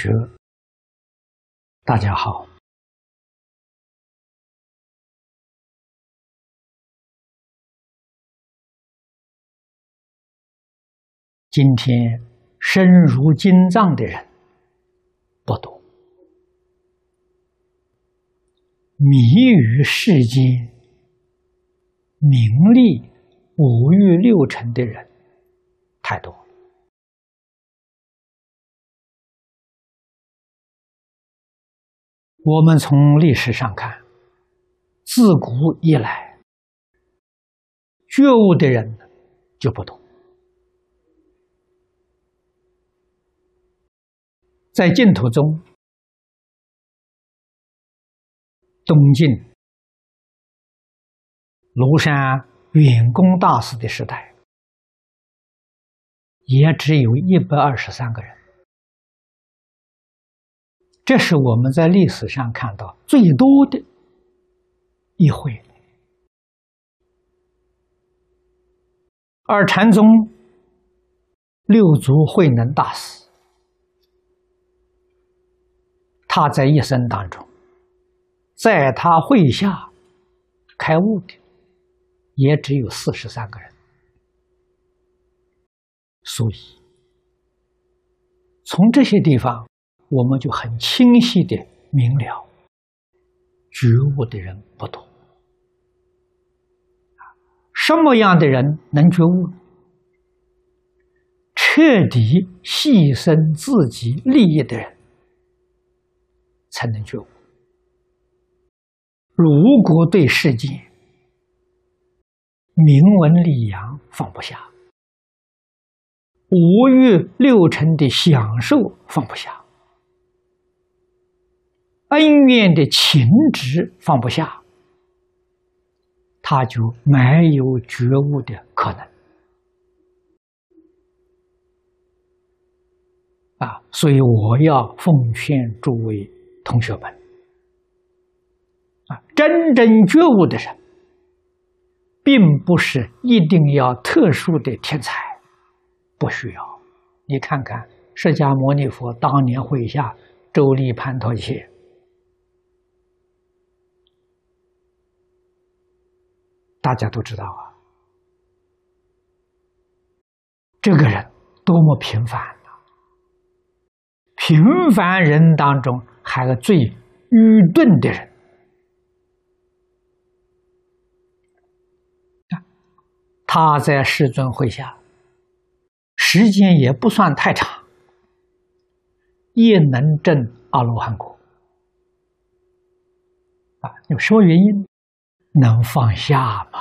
学，大家好。今天身如金藏的人不多，迷于世间名利五欲六尘的人太多。我们从历史上看，自古以来，觉悟的人就不多。在净土中，东晋庐山远公大师的时代，也只有一百二十三个人。这是我们在历史上看到最多的一回，而禅宗六祖慧能大师，他在一生当中，在他会下开悟的也只有四十三个人，所以从这些地方。我们就很清晰的明了，觉悟的人不多。什么样的人能觉悟？彻底牺牲自己利益的人才能觉悟。如果对世界名闻利养放不下，五欲六尘的享受放不下。恩怨的情执放不下，他就没有觉悟的可能啊！所以我要奉劝诸位同学们啊，真正觉悟的人，并不是一定要特殊的天才，不需要。你看看释迦牟尼佛当年会下周利盘陀切。大家都知道啊，这个人多么平凡呐！平凡人当中还是最愚钝的人他在世尊会下，时间也不算太长，也能证阿罗汉果啊！有什么原因？能放下吗？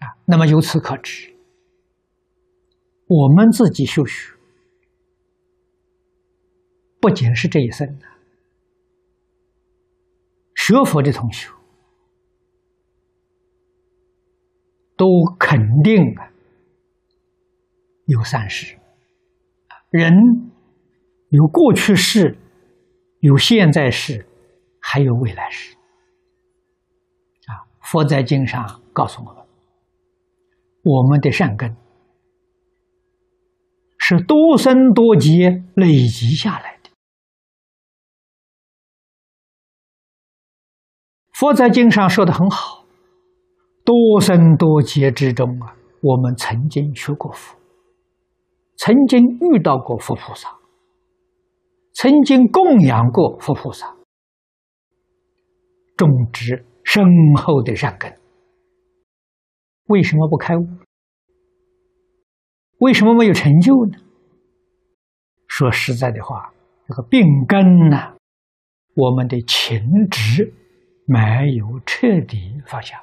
啊，那么由此可知，我们自己修学，不仅是这一生的学佛的同学，都肯定啊有三世，人有过去世。有现在世，还有未来世。啊，佛在经上告诉我们，我们的善根是多生多劫累积下来的。佛在经上说的很好，多生多劫之中啊，我们曾经学过佛，曾经遇到过佛菩萨。曾经供养过佛菩萨，种植深厚的善根，为什么不开悟？为什么没有成就呢？说实在的话，这个病根呢，我们的情执没有彻底放下，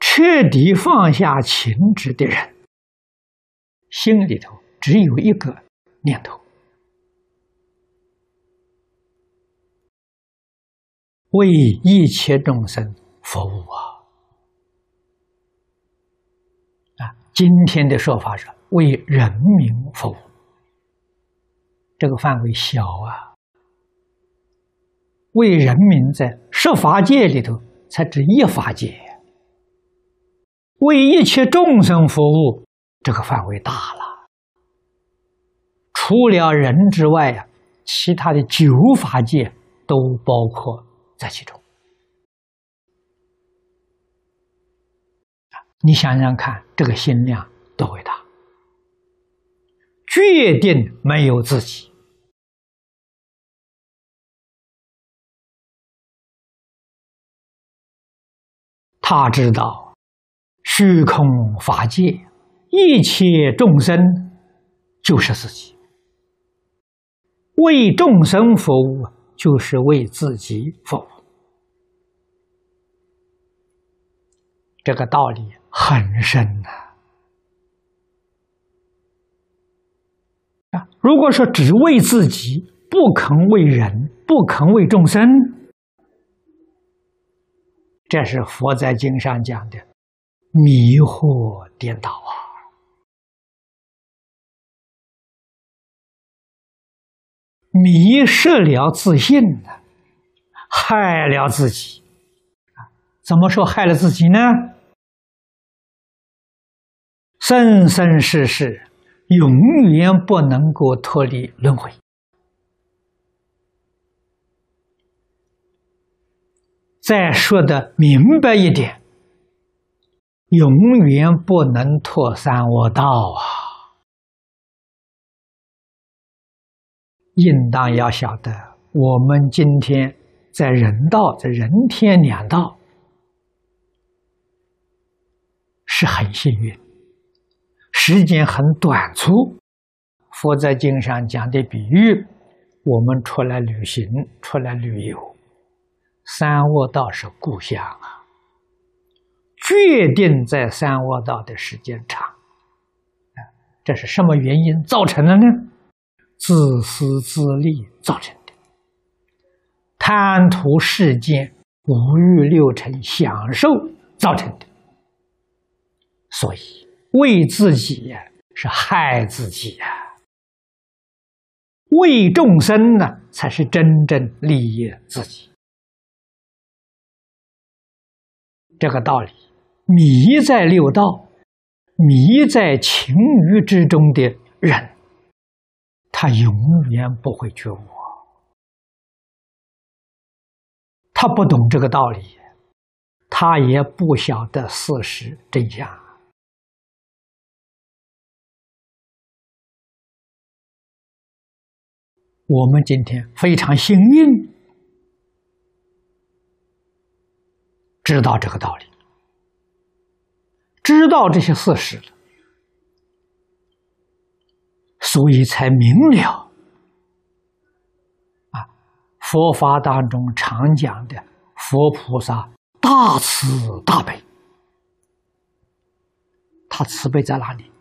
彻底放下情执的人。心里头只有一个念头：为一切众生服务啊！啊，今天的说法是为人民服务，这个范围小啊。为人民在设法界里头才指一法界，为一切众生服务，这个范围大了。除了人之外呀，其他的九法界都包括在其中。你想想看，这个心量多伟大！决定没有自己。他知道，虚空法界一切众生就是自己，为众生服务就是为自己服务，这个道理很深呐。啊，如果说只为自己，不肯为人，不肯为众生。这是佛在经上讲的迷惑颠倒啊，迷失了自信，害了自己！怎么说害了自己呢？生生世世永远不能够脱离轮回。再说的明白一点，永远不能脱三恶道啊！应当要晓得，我们今天在人道，在人天两道是很幸运，时间很短促。佛在经上讲的比喻，我们出来旅行，出来旅游。三卧道是故乡啊，决定在三卧道的时间长，这是什么原因造成的呢？自私自利造成的，贪图世间五欲六尘享受造成的，所以为自己呀是害自己呀，为众生呢才是真正利益自己。这个道理，迷在六道、迷在情欲之中的人，他永远不会觉悟。他不懂这个道理，他也不晓得事实真相。我们今天非常幸运。知道这个道理，知道这些事实了，所以才明了啊！佛法当中常讲的佛菩萨大慈大悲，他慈悲在哪里？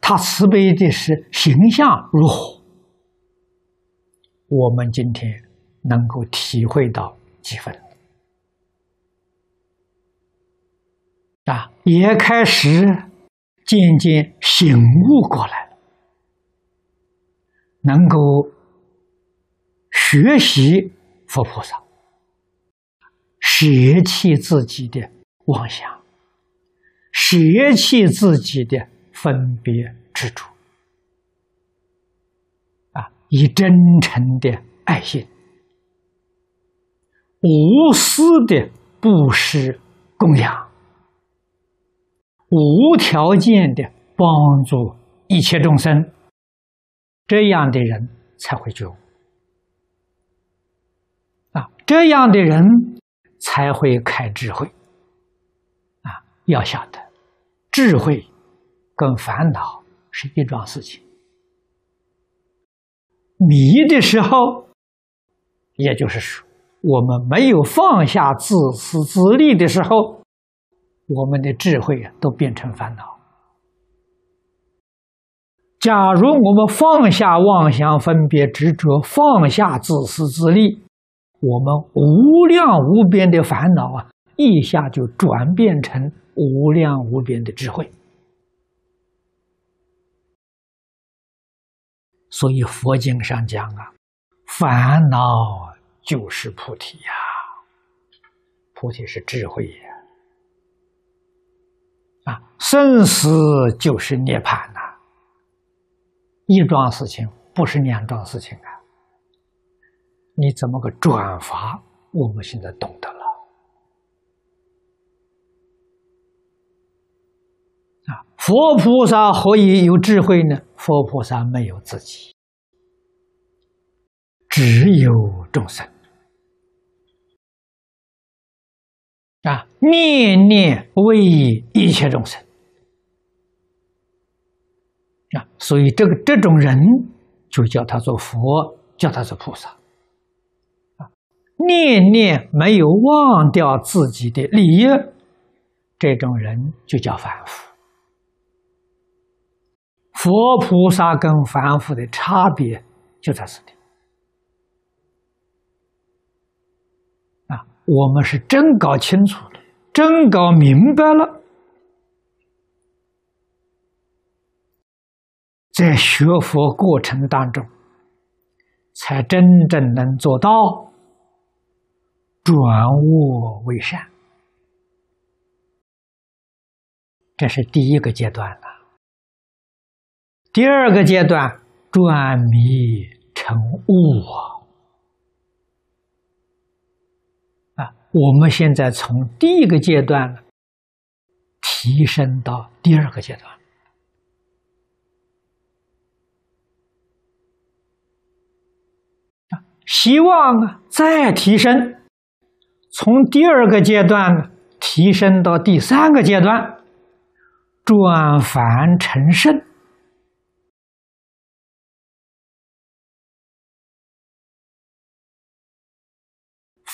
他慈悲的是形象如何？我们今天能够体会到几分啊，也开始渐渐醒悟过来了，能够学习佛菩萨，舍弃自己的妄想，舍弃自己的分别执着。以真诚的爱心、无私的布施供养、无条件的帮助一切众生，这样的人才会觉悟啊！这样的人才会开智慧啊！要晓得，智慧跟烦恼是一桩事情。迷的时候，也就是说，我们没有放下自私自利的时候，我们的智慧，都变成烦恼。假如我们放下妄想、分别、执着，放下自私自利，我们无量无边的烦恼啊，一下就转变成无量无边的智慧。所以佛经上讲啊，烦恼就是菩提呀！菩提是智慧呀！啊生死就是涅槃呐！一桩事情不是两桩事情啊！你怎么个转法？我们现在懂得了啊！佛菩萨何以有智慧呢？佛菩萨没有自己，只有众生。啊，念念为一切众生啊，所以这个这种人就叫他做佛，叫他做菩萨啊。念念没有忘掉自己的利益，这种人就叫凡夫。佛菩萨跟凡夫的差别就在这里。我们是真搞清楚了，真搞明白了，在学佛过程当中，才真正能做到转恶为善。这是第一个阶段了。第二个阶段，转迷成悟啊。我们现在从第一个阶段提升到第二个阶段，希望啊再提升，从第二个阶段提升到第三个阶段，转凡成圣。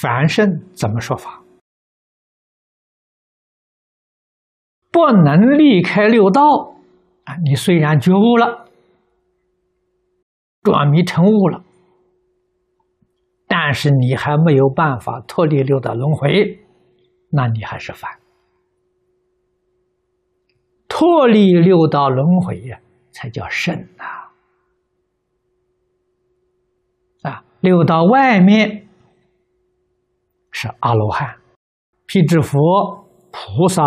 凡圣怎么说法？不能离开六道啊！你虽然觉悟了，转迷成悟了，但是你还没有办法脱离六道轮回，那你还是凡。脱离六道轮回呀，才叫圣呐！啊，六道外面。是阿罗汉、辟支佛、菩萨、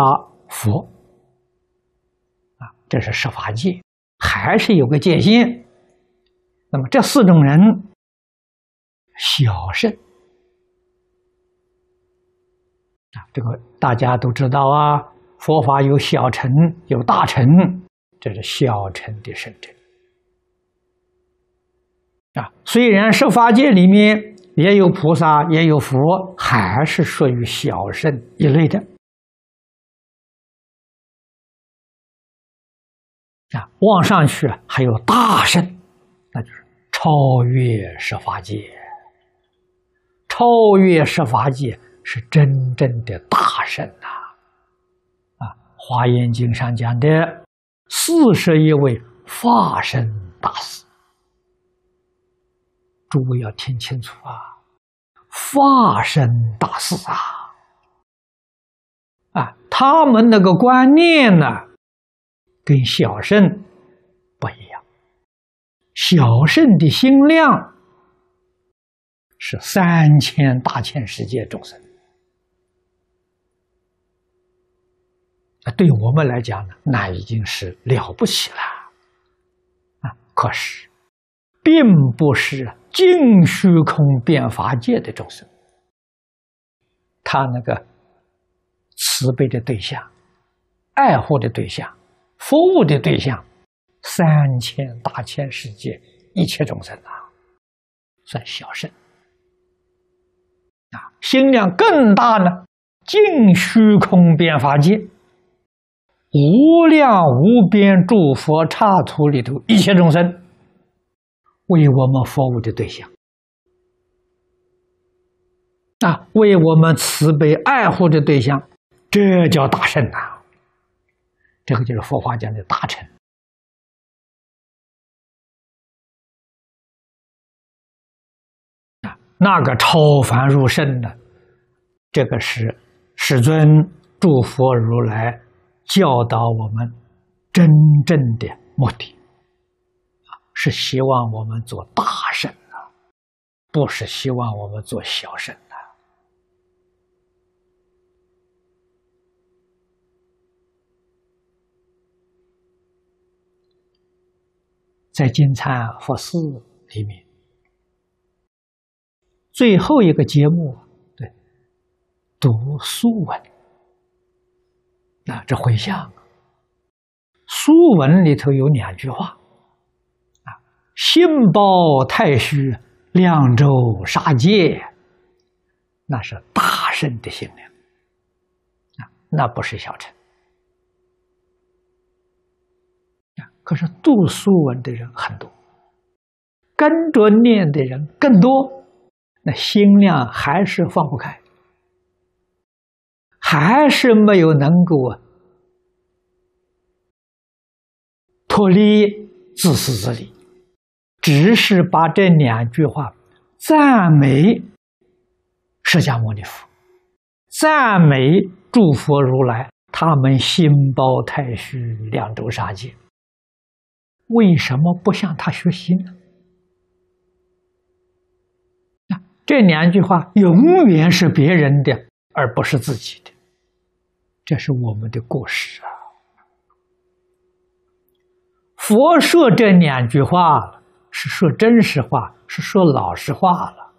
佛啊，这是十法界，还是有个界限。那么这四种人，小圣啊，这个大家都知道啊。佛法有小乘，有大乘，这是小乘的圣者啊。虽然十法界里面。也有菩萨，也有佛，还是属于小圣一类的。啊，往上去还有大圣，那就是超越十法界。超越十法界是真正的大圣呐！啊，《华严经》上讲的四十一位化身大士。诸位要听清楚啊！化身大事啊，啊，他们那个观念呢，跟小圣不一样。小圣的心量是三千大千世界众生，啊，对我们来讲呢，那已经是了不起了，啊，可是。并不是净虚空变法界的众生，他那个慈悲的对象、爱护的对象、服务的对象，三千大千世界一切众生啊，算小圣啊，心量更大呢。净虚空变法界，无量无边诸佛刹土里头一切众生。为我们服务的对象，啊，为我们慈悲爱护的对象，这叫大圣呐！这个就是佛法讲的大乘啊。那个超凡入圣的，这个是世尊诸佛如来教导我们真正的目的。是希望我们做大圣啊，不是希望我们做小圣的。在金蝉佛寺里面，最后一个节目，对，读书文。啊，这回向，书文里头有两句话，心包太虚，量周杀戒，那是大圣的心量，啊，那不是小乘。可是读书文的人很多，跟着念的人更多，那心量还是放不开，还是没有能够啊脱离自私自利，只是把这两句话赞美释迦牟尼佛，赞美诸佛如来，他们心包太虚，两周杀戒。为什么不向他学习呢？这两句话永远是别人的，而不是自己的，这是我们的过失啊！佛说这两句话是说真实话，是说老实话了。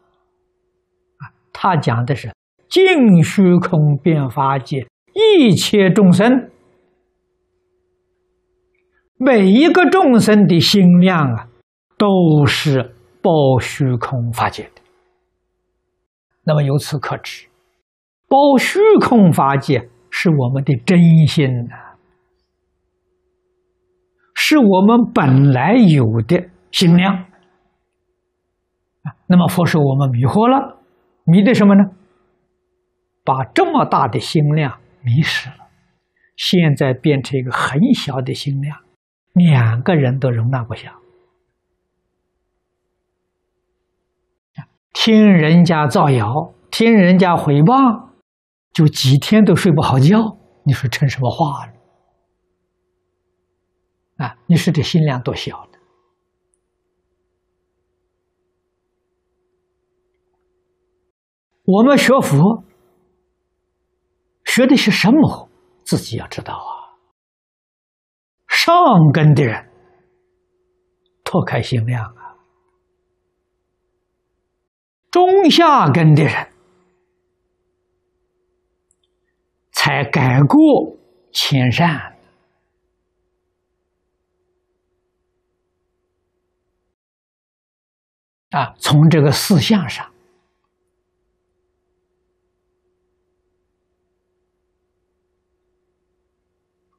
啊，他讲的是净虚空变法界一切众生。每一个众生的心量啊，都是包虚空法界的。那么由此可知，包虚空法界是我们的真心呐，是我们本来有的心量。那么佛说我们迷惑了，迷的什么呢？把这么大的心量迷失了，现在变成一个很小的心量。两个人都容纳不下，听人家造谣，听人家诽谤，就几天都睡不好觉。你说成什么话了？啊，你说这心量多小？我们学佛，学的是什么？自己要知道啊。上根的人拓开心量啊，中下根的人才改过迁善啊，从这个思想上。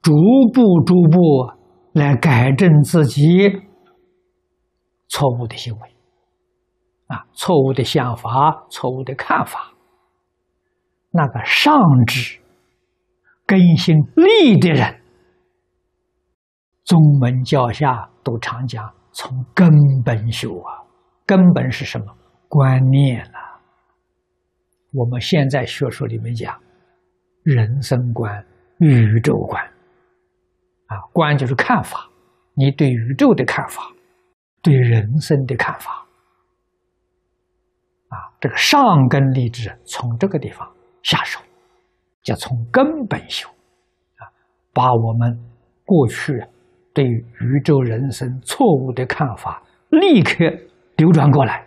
逐步、逐步来改正自己错误的行为，啊，错误的想法、错误的看法。那个上智、根性利的人，宗门教下都常讲从根本修啊。根本是什么？观念啊。我们现在学术里面讲人生观、宇宙观。啊，观就是看法，你对宇宙的看法，对人生的看法，啊，这个上根立志从这个地方下手，叫从根本修，啊，把我们过去对宇宙人生错误的看法立刻扭转过来，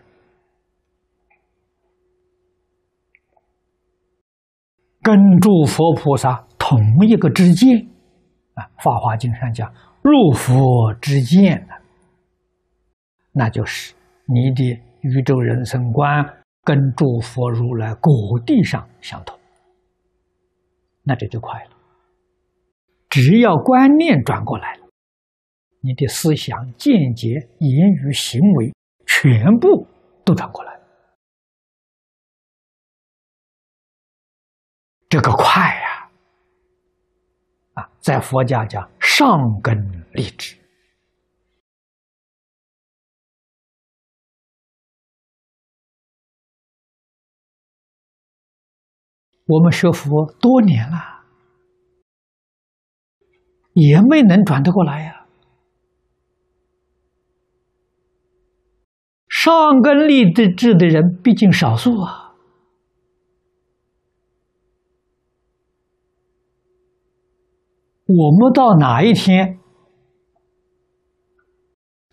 跟诸佛菩萨同一个之见。啊，《法华经》上讲入佛之见呢，那就是你的宇宙人生观跟诸佛如来果地上相同，那这就快了。只要观念转过来了，你的思想、见解、言语、行为全部都转过来，这个快呀！啊，在佛家讲上根立志。我们学佛多年了，也没能转得过来呀。上根立的志的人毕竟少数啊，我们到哪一天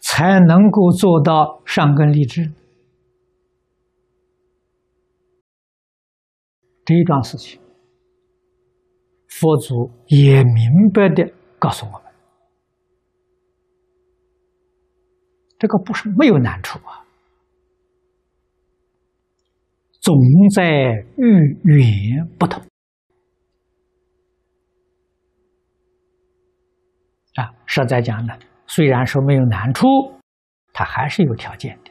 才能够做到上根立志？这一桩事情，佛祖也明白的告诉我们。这个不是没有难处啊，总在遇缘不同啊。实在讲呢，虽然说没有难处，它还是有条件的。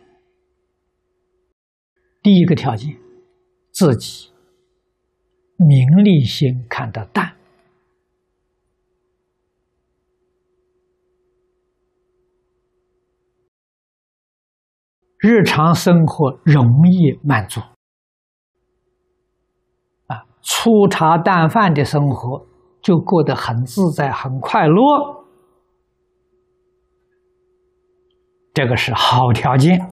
第一个条件，自己名利心看得淡。日常生活容易满足，粗茶淡饭的生活就过得很自在、很快乐，这个是好条件。啊，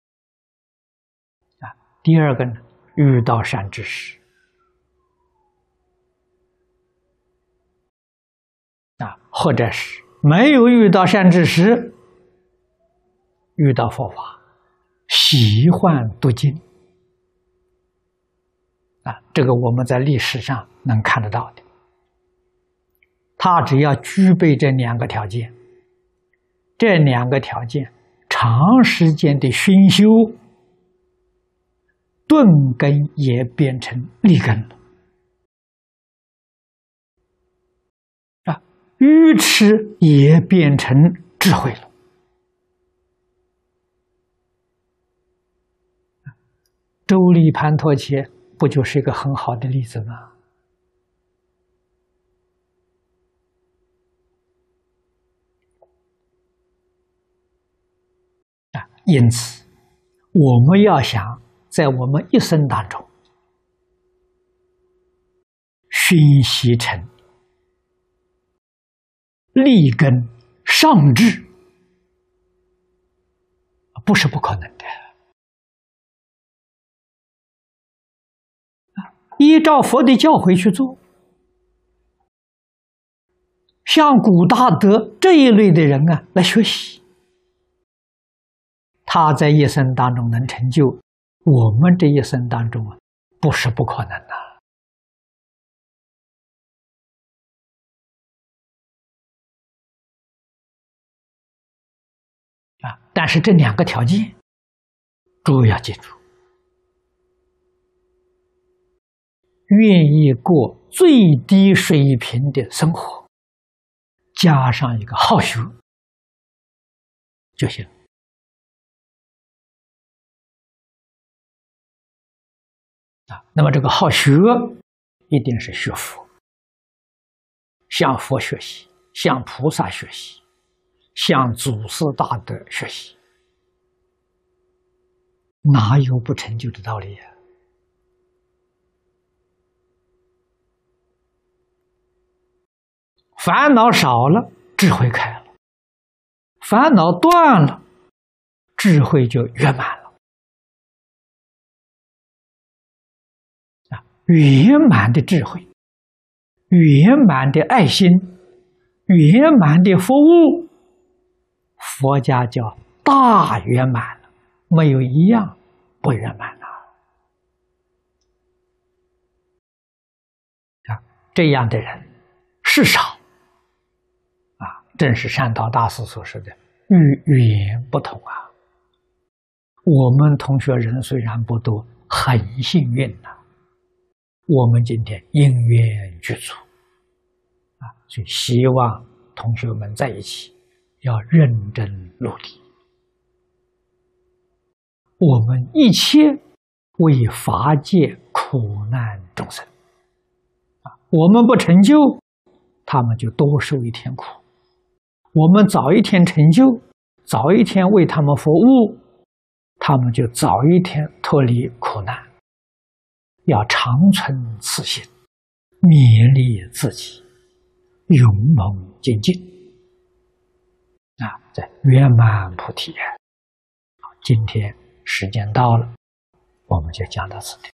第二个呢，遇到善知识，啊，或者是没有遇到善知识，遇到佛法。喜欢读经啊，这个我们在历史上能看得到的。他只要具备这两个条件，这两个条件，长时间的熏修，钝根也变成利根了啊，愚痴也变成智慧了。周立盘陀切不就是一个很好的例子吗？啊，因此我们要想在我们一生当中熏习成立根上智，不是不可能的。依照佛的教诲去做，像古大德这一类的人啊，来学习，他在一生当中能成就，我们这一生当中啊，不是不可能的啊！但是这两个条件，诸位要记住。愿意过最低水平的生活，加上一个好学就行那么这个好学一定是学佛，向佛学习，向菩萨学习，向祖师大德学习，哪有不成就的道理呀？烦恼少了，智慧开了；烦恼断了，智慧就圆满了。圆满的智慧，圆满的爱心，圆满的服务，佛家叫大圆满了，没有一样不圆满的。啊，这样的人是少啊。正是善导大师所说的“与缘不同”啊！我们同学人虽然不多，很幸运呐。我们今天因缘具足啊，所以希望同学们在一起要认真努力。我们一切为法界苦难众生啊，我们不成就，他们就多受一天苦。我们早一天成就，早一天为他们服务，他们就早一天脱离苦难。要长存此心，勉励自己，勇猛精进。啊，在圆满菩提。今天时间到了，我们就讲到此地。